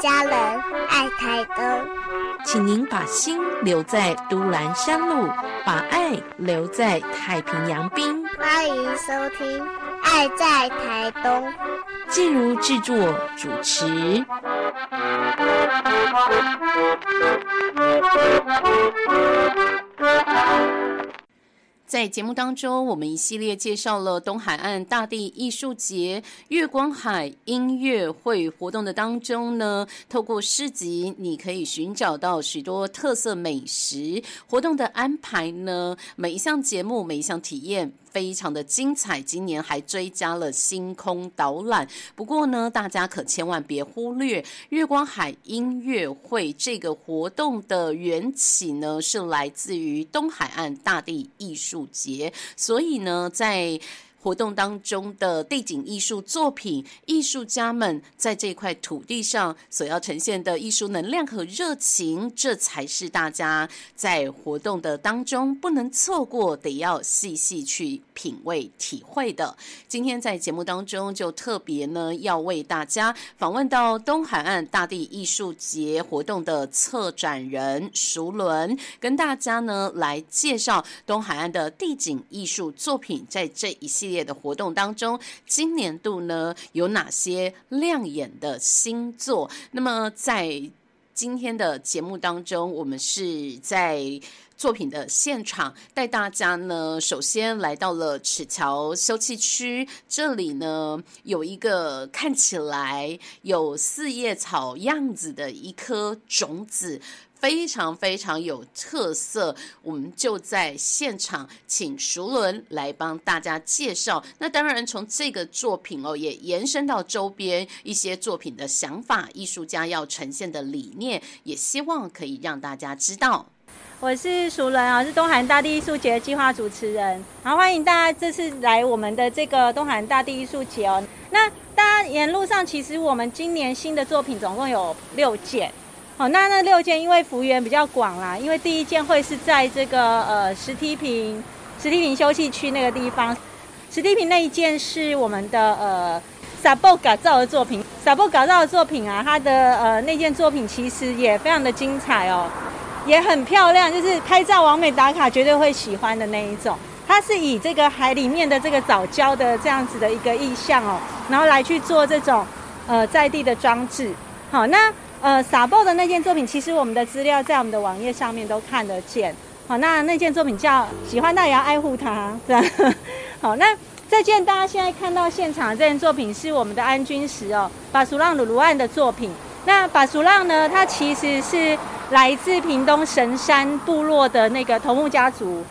家人，爱台东。请您把心留在都兰山路，把爱留在太平洋滨。欢迎收听《爱在台东》。静茹制作主持。在节目当中，我们一系列介绍了东海岸大地艺术节、月光海音乐会活动的当中呢，透过市集，你可以寻找到许多特色美食。活动的安排呢，每一项节目、每一项体验。非常的精彩，今年还追加了星空导览。不过呢，大家可千万别忽略月光海音乐会这个活动的缘起呢，是来自于东海岸大地艺术节。所以呢，在活动当中的地景艺术作品，艺术家们在这块土地上所要呈现的艺术能量和热情，这才是大家在活动的当中不能错过，得要细细去品味体会的。今天在节目当中就特别呢，要为大家访问到东海岸大地艺术节活动的策展人熟伦，跟大家呢来介绍东海岸的地景艺术作品，在这一系。列的活动当中，今年度呢有哪些亮眼的新作？那么在今天的节目当中，我们是在作品的现场带大家呢，首先来到了尺桥休憩区，这里呢有一个看起来有四叶草样子的一颗种子。非常非常有特色，我们就在现场请熟伦来帮大家介绍。那当然，从这个作品哦，也延伸到周边一些作品的想法，艺术家要呈现的理念，也希望可以让大家知道。我是熟伦啊，是东海大地艺术节计划主持人，好欢迎大家这次来我们的这个东海大地艺术节哦。那大家沿路上，其实我们今年新的作品总共有六件。好，那那六件因为幅员比较广啦，因为第一件会是在这个呃石梯坪石梯坪休息区那个地方，石梯坪那一件是我们的呃萨布改造的作品，萨布改造的作品啊，它的呃那件作品其实也非常的精彩哦，也很漂亮，就是拍照完美打卡绝对会喜欢的那一种。它是以这个海里面的这个藻礁的这样子的一个意象哦，然后来去做这种呃在地的装置。好，那。呃，撒爆的那件作品，其实我们的资料在我们的网页上面都看得见。好，那那件作品叫“喜欢它也要爱护它”，是吧？好，那这件大家现在看到现场这件作品是我们的安君石哦，巴苏浪鲁鲁岸的作品。那巴苏浪呢，它其实是来自屏东神山部落的那个头目家族。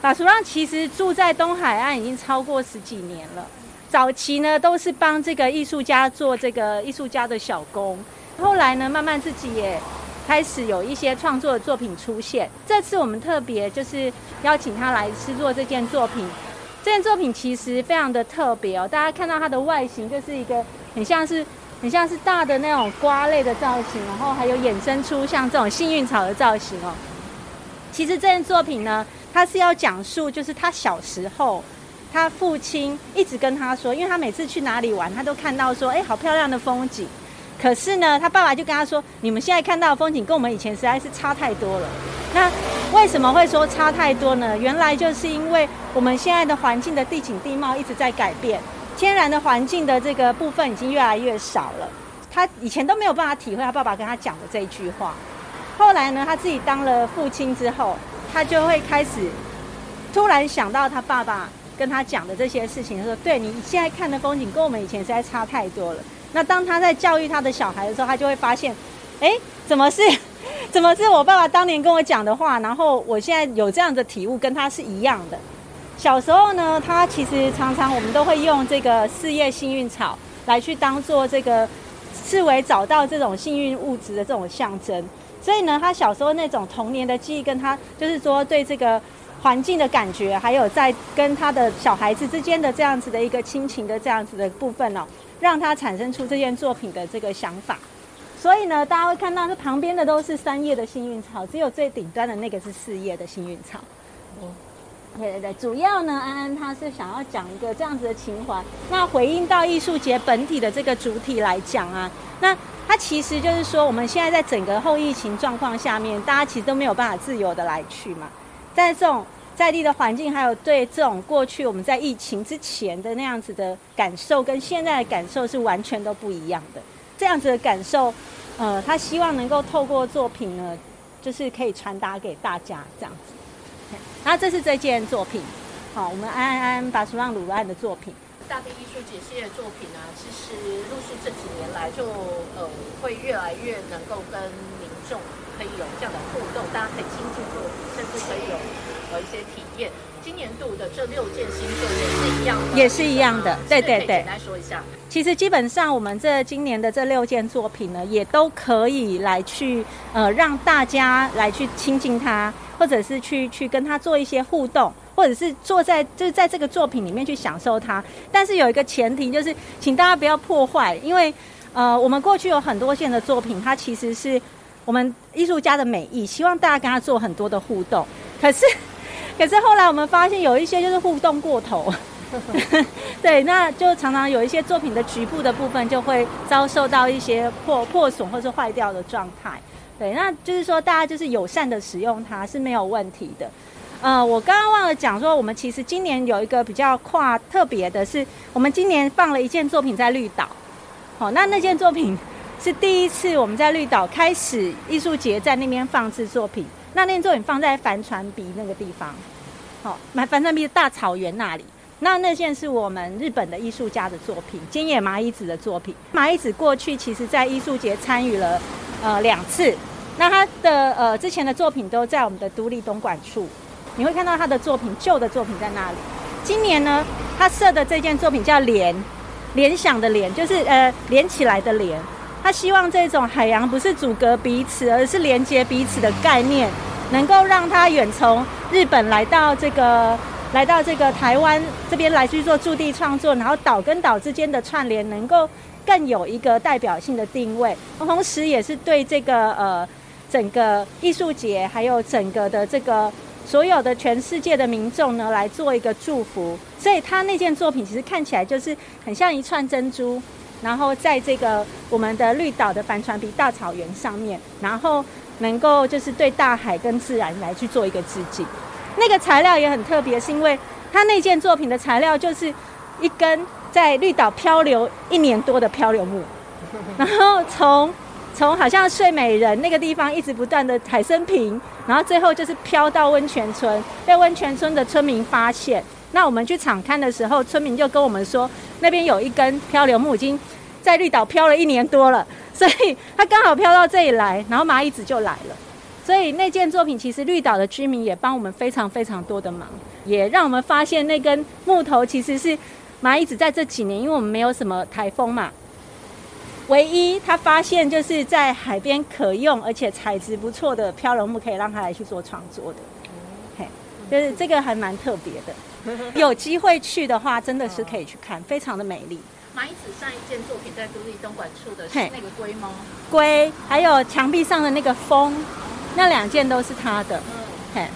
巴苏浪其实住在东海岸已经超过十几年了，早期呢都是帮这个艺术家做这个艺术家的小工。后来呢，慢慢自己也开始有一些创作的作品出现。这次我们特别就是邀请他来制作这件作品。这件作品其实非常的特别哦，大家看到它的外形就是一个很像是很像是大的那种瓜类的造型，然后还有衍生出像这种幸运草的造型哦。其实这件作品呢，它是要讲述就是他小时候，他父亲一直跟他说，因为他每次去哪里玩，他都看到说，哎，好漂亮的风景。可是呢，他爸爸就跟他说：“你们现在看到的风景跟我们以前实在是差太多了。那为什么会说差太多呢？原来就是因为我们现在的环境的地景地貌一直在改变，天然的环境的这个部分已经越来越少了。他以前都没有办法体会他爸爸跟他讲的这一句话。后来呢，他自己当了父亲之后，他就会开始突然想到他爸爸跟他讲的这些事情，说：对你现在看的风景跟我们以前实在差太多了。”那当他在教育他的小孩的时候，他就会发现，哎，怎么是，怎么是我爸爸当年跟我讲的话，然后我现在有这样的体悟，跟他是一样的。小时候呢，他其实常常我们都会用这个四叶幸运草来去当做这个视为找到这种幸运物质的这种象征。所以呢，他小时候那种童年的记忆，跟他就是说对这个环境的感觉，还有在跟他的小孩子之间的这样子的一个亲情的这样子的部分呢。让他产生出这件作品的这个想法，所以呢，大家会看到这旁边的都是三叶的幸运草，只有最顶端的那个是四叶的幸运草。哦，对对对，主要呢，安安他是想要讲一个这样子的情怀。那回应到艺术节本体的这个主体来讲啊，那它其实就是说，我们现在在整个后疫情状况下面，大家其实都没有办法自由的来去嘛。在这种在地的环境，还有对这种过去我们在疫情之前的那样子的感受，跟现在的感受是完全都不一样的。这样子的感受，呃，他希望能够透过作品呢，就是可以传达给大家这样子。然后这是这件作品，好，我们安安安巴苏浪鲁安的作品。大地艺术节系列作品啊，其实陆续这几年来就呃会越来越能够跟民众可以有这样的互动，大家可以亲近作品，甚至可以有呃一些体验。今年度的这六件新作也是一样的，也是一样的，对对对。简单说一下，其实基本上我们这今年的这六件作品呢，也都可以来去呃让大家来去亲近它。或者是去去跟他做一些互动，或者是坐在就是在这个作品里面去享受它。但是有一个前提，就是请大家不要破坏，因为呃，我们过去有很多件的作品，它其实是我们艺术家的美意，希望大家跟他做很多的互动。可是可是后来我们发现有一些就是互动过头，对，那就常常有一些作品的局部的部分就会遭受到一些破破损或是坏掉的状态。对，那就是说，大家就是友善的使用它是没有问题的。呃，我刚刚忘了讲说，我们其实今年有一个比较跨特别的，是我们今年放了一件作品在绿岛。好，那那件作品是第一次我们在绿岛开始艺术节在那边放置作品。那那件作品放在帆船鼻那个地方，好，买帆船鼻的大草原那里。那那件是我们日本的艺术家的作品，金野麻衣子的作品。麻衣子过去其实在艺术节参与了呃两次。那他的呃之前的作品都在我们的独立东莞处，你会看到他的作品旧的作品在那里。今年呢，他设的这件作品叫联，联想的联，就是呃连起来的联。他希望这种海洋不是阻隔彼此，而是连接彼此的概念，能够让他远从日本来到这个来到这个台湾这边来去做驻地创作，然后岛跟岛之间的串联能够更有一个代表性的定位，同时也是对这个呃。整个艺术节，还有整个的这个所有的全世界的民众呢，来做一个祝福。所以他那件作品其实看起来就是很像一串珍珠，然后在这个我们的绿岛的帆船皮大草原上面，然后能够就是对大海跟自然来去做一个致敬。那个材料也很特别，是因为他那件作品的材料就是一根在绿岛漂流一年多的漂流木，然后从。从好像睡美人那个地方一直不断的海参平，然后最后就是飘到温泉村，被温泉村的村民发现。那我们去场看的时候，村民就跟我们说，那边有一根漂流木已经在绿岛漂了一年多了，所以它刚好飘到这里来，然后蚂蚁子就来了。所以那件作品其实绿岛的居民也帮我们非常非常多的忙，也让我们发现那根木头其实是蚂蚁子在这几年，因为我们没有什么台风嘛。唯一他发现就是在海边可用而且材质不错的漂流木，可以让他来去做创作的。嘿，就是这个还蛮特别的。有机会去的话，真的是可以去看，非常的美丽。蚂蚁子上一件作品在独立东莞处的是那个龟吗？龟，还有墙壁上的那个风，那两件都是他的。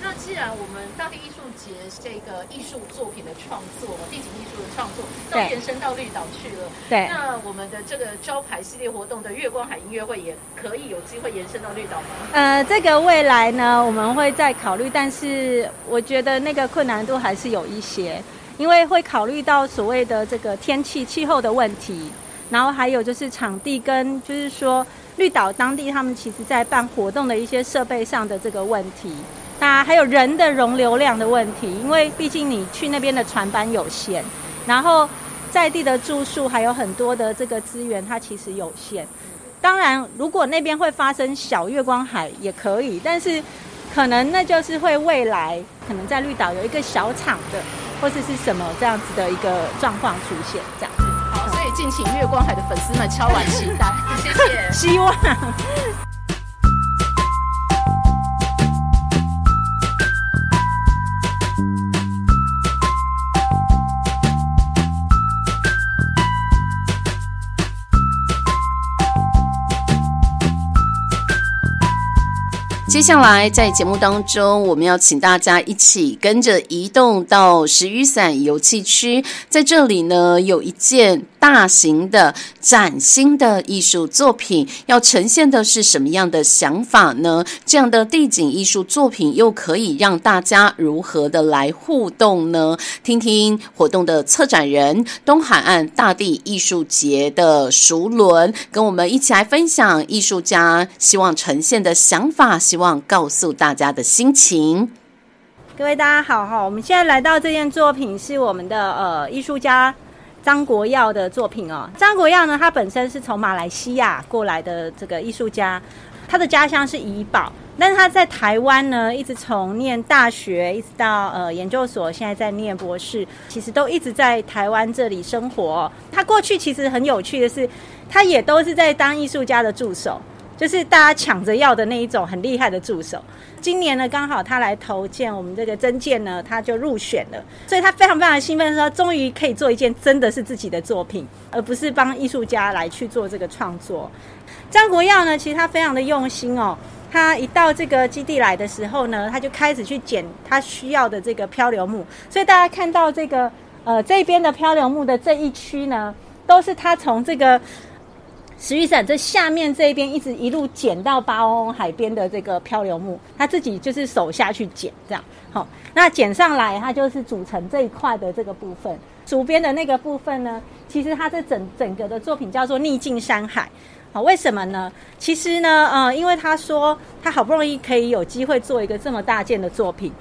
那既然我们大地艺术节这个艺术作品的创作，地景艺术的创作，都延伸到绿岛去了。对。那我们的这个招牌系列活动的月光海音乐会，也可以有机会延伸到绿岛吗？呃，这个未来呢，我们会再考虑，但是我觉得那个困难度还是有一些，因为会考虑到所谓的这个天气气候的问题，然后还有就是场地跟就是说绿岛当地他们其实在办活动的一些设备上的这个问题。那还有人的容流量的问题，因为毕竟你去那边的船班有限，然后在地的住宿还有很多的这个资源，它其实有限。当然，如果那边会发生小月光海也可以，但是可能那就是会未来可能在绿岛有一个小厂的，或者是什么这样子的一个状况出现，这样。好，所以敬请月光海的粉丝们敲完期待，谢谢，希望。接下来在节目当中，我们要请大家一起跟着移动到石雨伞游戏区，在这里呢有一件大型的崭新的艺术作品，要呈现的是什么样的想法呢？这样的地景艺术作品又可以让大家如何的来互动呢？听听活动的策展人东海岸大地艺术节的熟伦跟我们一起来分享艺术家希望呈现的想法，希望望告诉大家的心情。各位大家好哈，我们现在来到这件作品是我们的呃艺术家张国耀的作品哦。张国耀呢，他本身是从马来西亚过来的这个艺术家，他的家乡是怡保，但是他在台湾呢，一直从念大学一直到呃研究所，现在在念博士，其实都一直在台湾这里生活。他过去其实很有趣的是，他也都是在当艺术家的助手。就是大家抢着要的那一种很厉害的助手。今年呢，刚好他来投件我们这个征件呢，他就入选了，所以他非常非常兴奋，说终于可以做一件真的是自己的作品，而不是帮艺术家来去做这个创作。张国耀呢，其实他非常的用心哦。他一到这个基地来的时候呢，他就开始去捡他需要的这个漂流木，所以大家看到这个呃这边的漂流木的这一区呢，都是他从这个。石玉伞这下面这一边一直一路捡到巴翁海边的这个漂流木，他自己就是手下去捡，这样好。那捡上来，它就是组成这一块的这个部分。竹编的那个部分呢，其实它这整整个的作品叫做逆境山海。好，为什么呢？其实呢，呃，因为他说他好不容易可以有机会做一个这么大件的作品。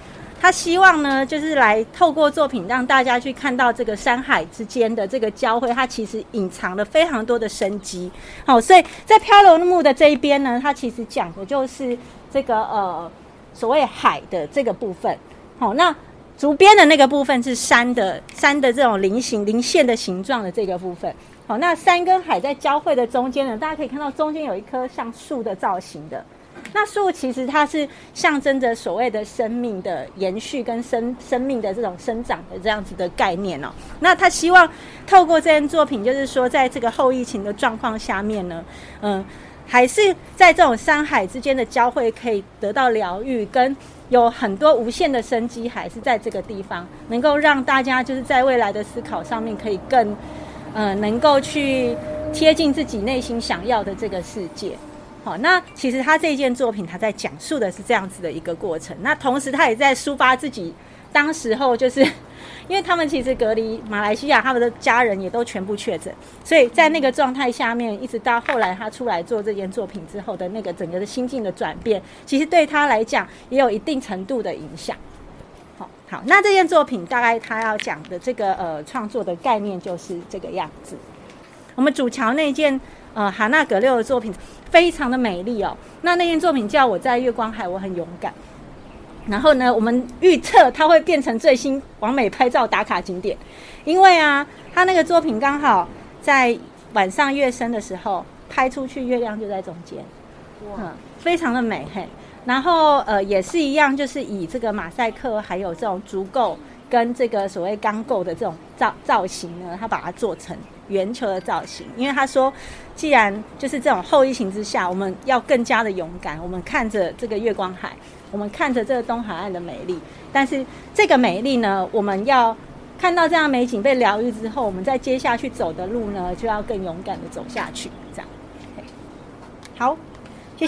他希望呢，就是来透过作品让大家去看到这个山海之间的这个交汇，它其实隐藏了非常多的生机。好，所以在漂流木的这一边呢，它其实讲的就是这个呃所谓海的这个部分。好，那竹编的那个部分是山的山的这种菱形菱线的形状的这个部分。好，那山跟海在交汇的中间呢，大家可以看到中间有一棵像树的造型的。那树其实它是象征着所谓的生命的延续跟生生命的这种生长的这样子的概念哦。那他希望透过这件作品，就是说在这个后疫情的状况下面呢，嗯，还是在这种山海之间的交汇可以得到疗愈，跟有很多无限的生机，还是在这个地方能够让大家就是在未来的思考上面可以更嗯能够去贴近自己内心想要的这个世界。好，那其实他这件作品，他在讲述的是这样子的一个过程。那同时，他也在抒发自己当时候，就是 因为他们其实隔离马来西亚，他们的家人也都全部确诊，所以在那个状态下面，一直到后来他出来做这件作品之后的那个整个的心境的转变，其实对他来讲也有一定程度的影响。好，好，那这件作品大概他要讲的这个呃创作的概念就是这个样子。我们主桥那件。呃，哈纳格六的作品非常的美丽哦。那那件作品叫《我在月光海，我很勇敢》。然后呢，我们预测它会变成最新完美拍照打卡景点，因为啊，他那个作品刚好在晚上月升的时候拍出去，月亮就在中间，哇，非常的美嘿。然后呃，也是一样，就是以这个马赛克还有这种足够跟这个所谓钢构的这种造造型呢，他把它做成。圆球的造型，因为他说，既然就是这种后疫情之下，我们要更加的勇敢。我们看着这个月光海，我们看着这个东海岸的美丽，但是这个美丽呢，我们要看到这样美景被疗愈之后，我们再接下去走的路呢，就要更勇敢的走下去。这样，好。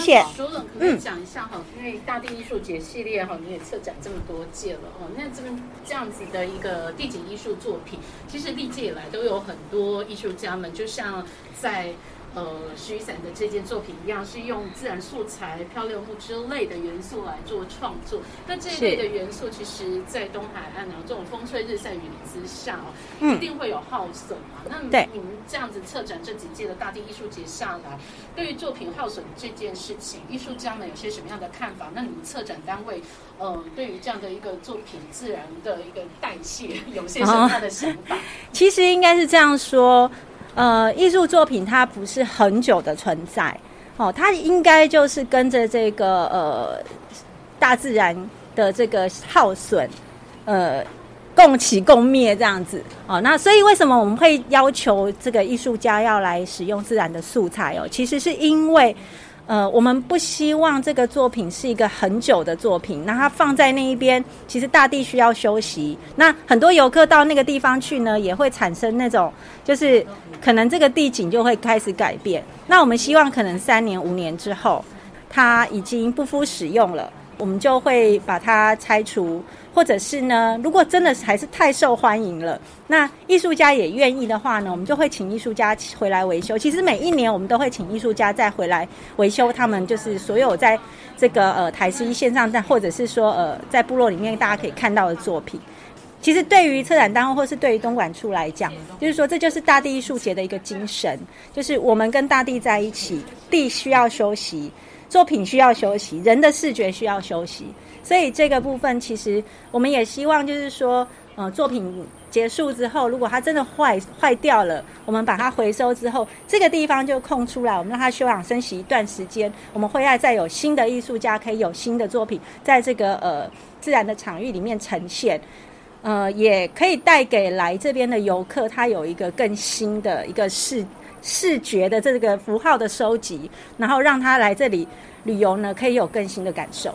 谢谢。所冷可以讲一下哈，因为大地艺术节系列哈，你也策展这么多届了哦。那这么这样子的一个地景艺术作品，其实历届以来都有很多艺术家们，就像在。呃，徐雨伞的这件作品一样，是用自然素材、漂流木之类的元素来做创作。那这一类的元素，其实，在东海岸呢，这种风吹日晒雨淋之下哦，一定会有耗损嘛。那你们这样子策展这几届的大地艺术节下来，对于作品耗损这件事情，艺术家们有些什么样的看法？那你们策展单位，呃，对于这样的一个作品自然的一个代谢，有些什么样的想法？其实应该是这样说。呃，艺术作品它不是很久的存在，哦，它应该就是跟着这个呃大自然的这个耗损，呃，共起共灭这样子，哦，那所以为什么我们会要求这个艺术家要来使用自然的素材哦？其实是因为，呃，我们不希望这个作品是一个很久的作品，那它放在那一边，其实大地需要休息。那很多游客到那个地方去呢，也会产生那种，就是可能这个地景就会开始改变。那我们希望可能三年、五年之后，它已经不敷使用了。我们就会把它拆除，或者是呢，如果真的还是太受欢迎了，那艺术家也愿意的话呢，我们就会请艺术家回来维修。其实每一年我们都会请艺术家再回来维修他们，就是所有在这个呃台式一线上站，或者是说呃在部落里面大家可以看到的作品。其实对于策展单位或是对于东莞处来讲，就是说这就是大地艺术节的一个精神，就是我们跟大地在一起，地需要休息。作品需要休息，人的视觉需要休息，所以这个部分其实我们也希望，就是说，呃，作品结束之后，如果它真的坏坏掉了，我们把它回收之后，这个地方就空出来，我们让它休养生息一段时间，我们会再再有新的艺术家可以有新的作品在这个呃自然的场域里面呈现，呃，也可以带给来这边的游客，他有一个更新的一个视。视觉的这个符号的收集，然后让他来这里旅游呢，可以有更新的感受。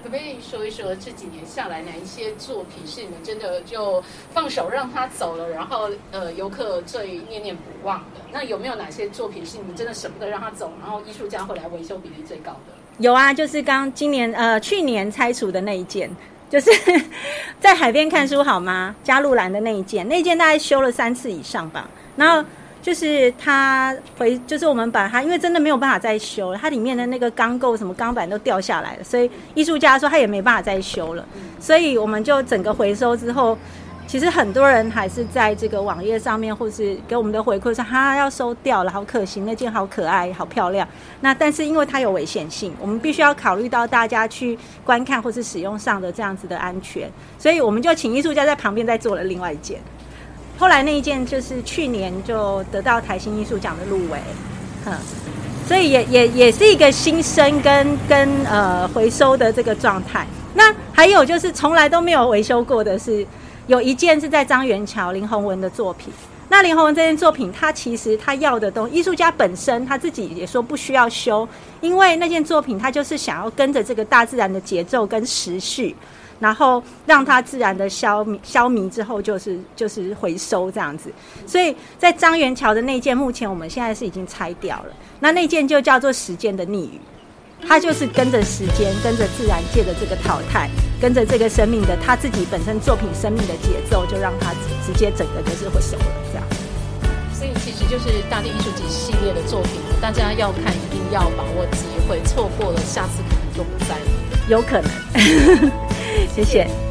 可不可以说一说这几年下来哪一些作品是你们真的就放手让他走了，然后呃游客最念念不忘的？那有没有哪些作品是你们真的舍不得让他走，然后艺术家会来维修比例最高的？有啊，就是刚今年呃去年拆除的那一件，就是在海边看书好吗？加路兰的那一件，那一件大概修了三次以上吧，然后。就是它回，就是我们把它，因为真的没有办法再修了，它里面的那个钢构什么钢板都掉下来了，所以艺术家说他也没办法再修了，所以我们就整个回收之后，其实很多人还是在这个网页上面或是给我们的回馈说，哈要收掉了，好可惜，那件好可爱，好漂亮。那但是因为它有危险性，我们必须要考虑到大家去观看或是使用上的这样子的安全，所以我们就请艺术家在旁边再做了另外一件。后来那一件就是去年就得到台新艺术奖的入围，哼，所以也也也是一个新生跟跟呃回收的这个状态。那还有就是从来都没有维修过的是，有一件是在张元桥林宏文的作品。那林宏文这件作品，他其实他要的东艺术家本身他自己也说不需要修，因为那件作品他就是想要跟着这个大自然的节奏跟时序。然后让它自然的消弭消弭之后，就是就是回收这样子。所以在张元桥的那件，目前我们现在是已经拆掉了。那那件就叫做时间的逆语，它就是跟着时间，跟着自然界的这个淘汰，跟着这个生命的他自己本身作品生命的节奏，就让它直接整个就是回收了这样。所以其实就是大地艺术节系列的作品，大家要看一定要把握机会，错过了下次可能就不在了。有可能。谢谢。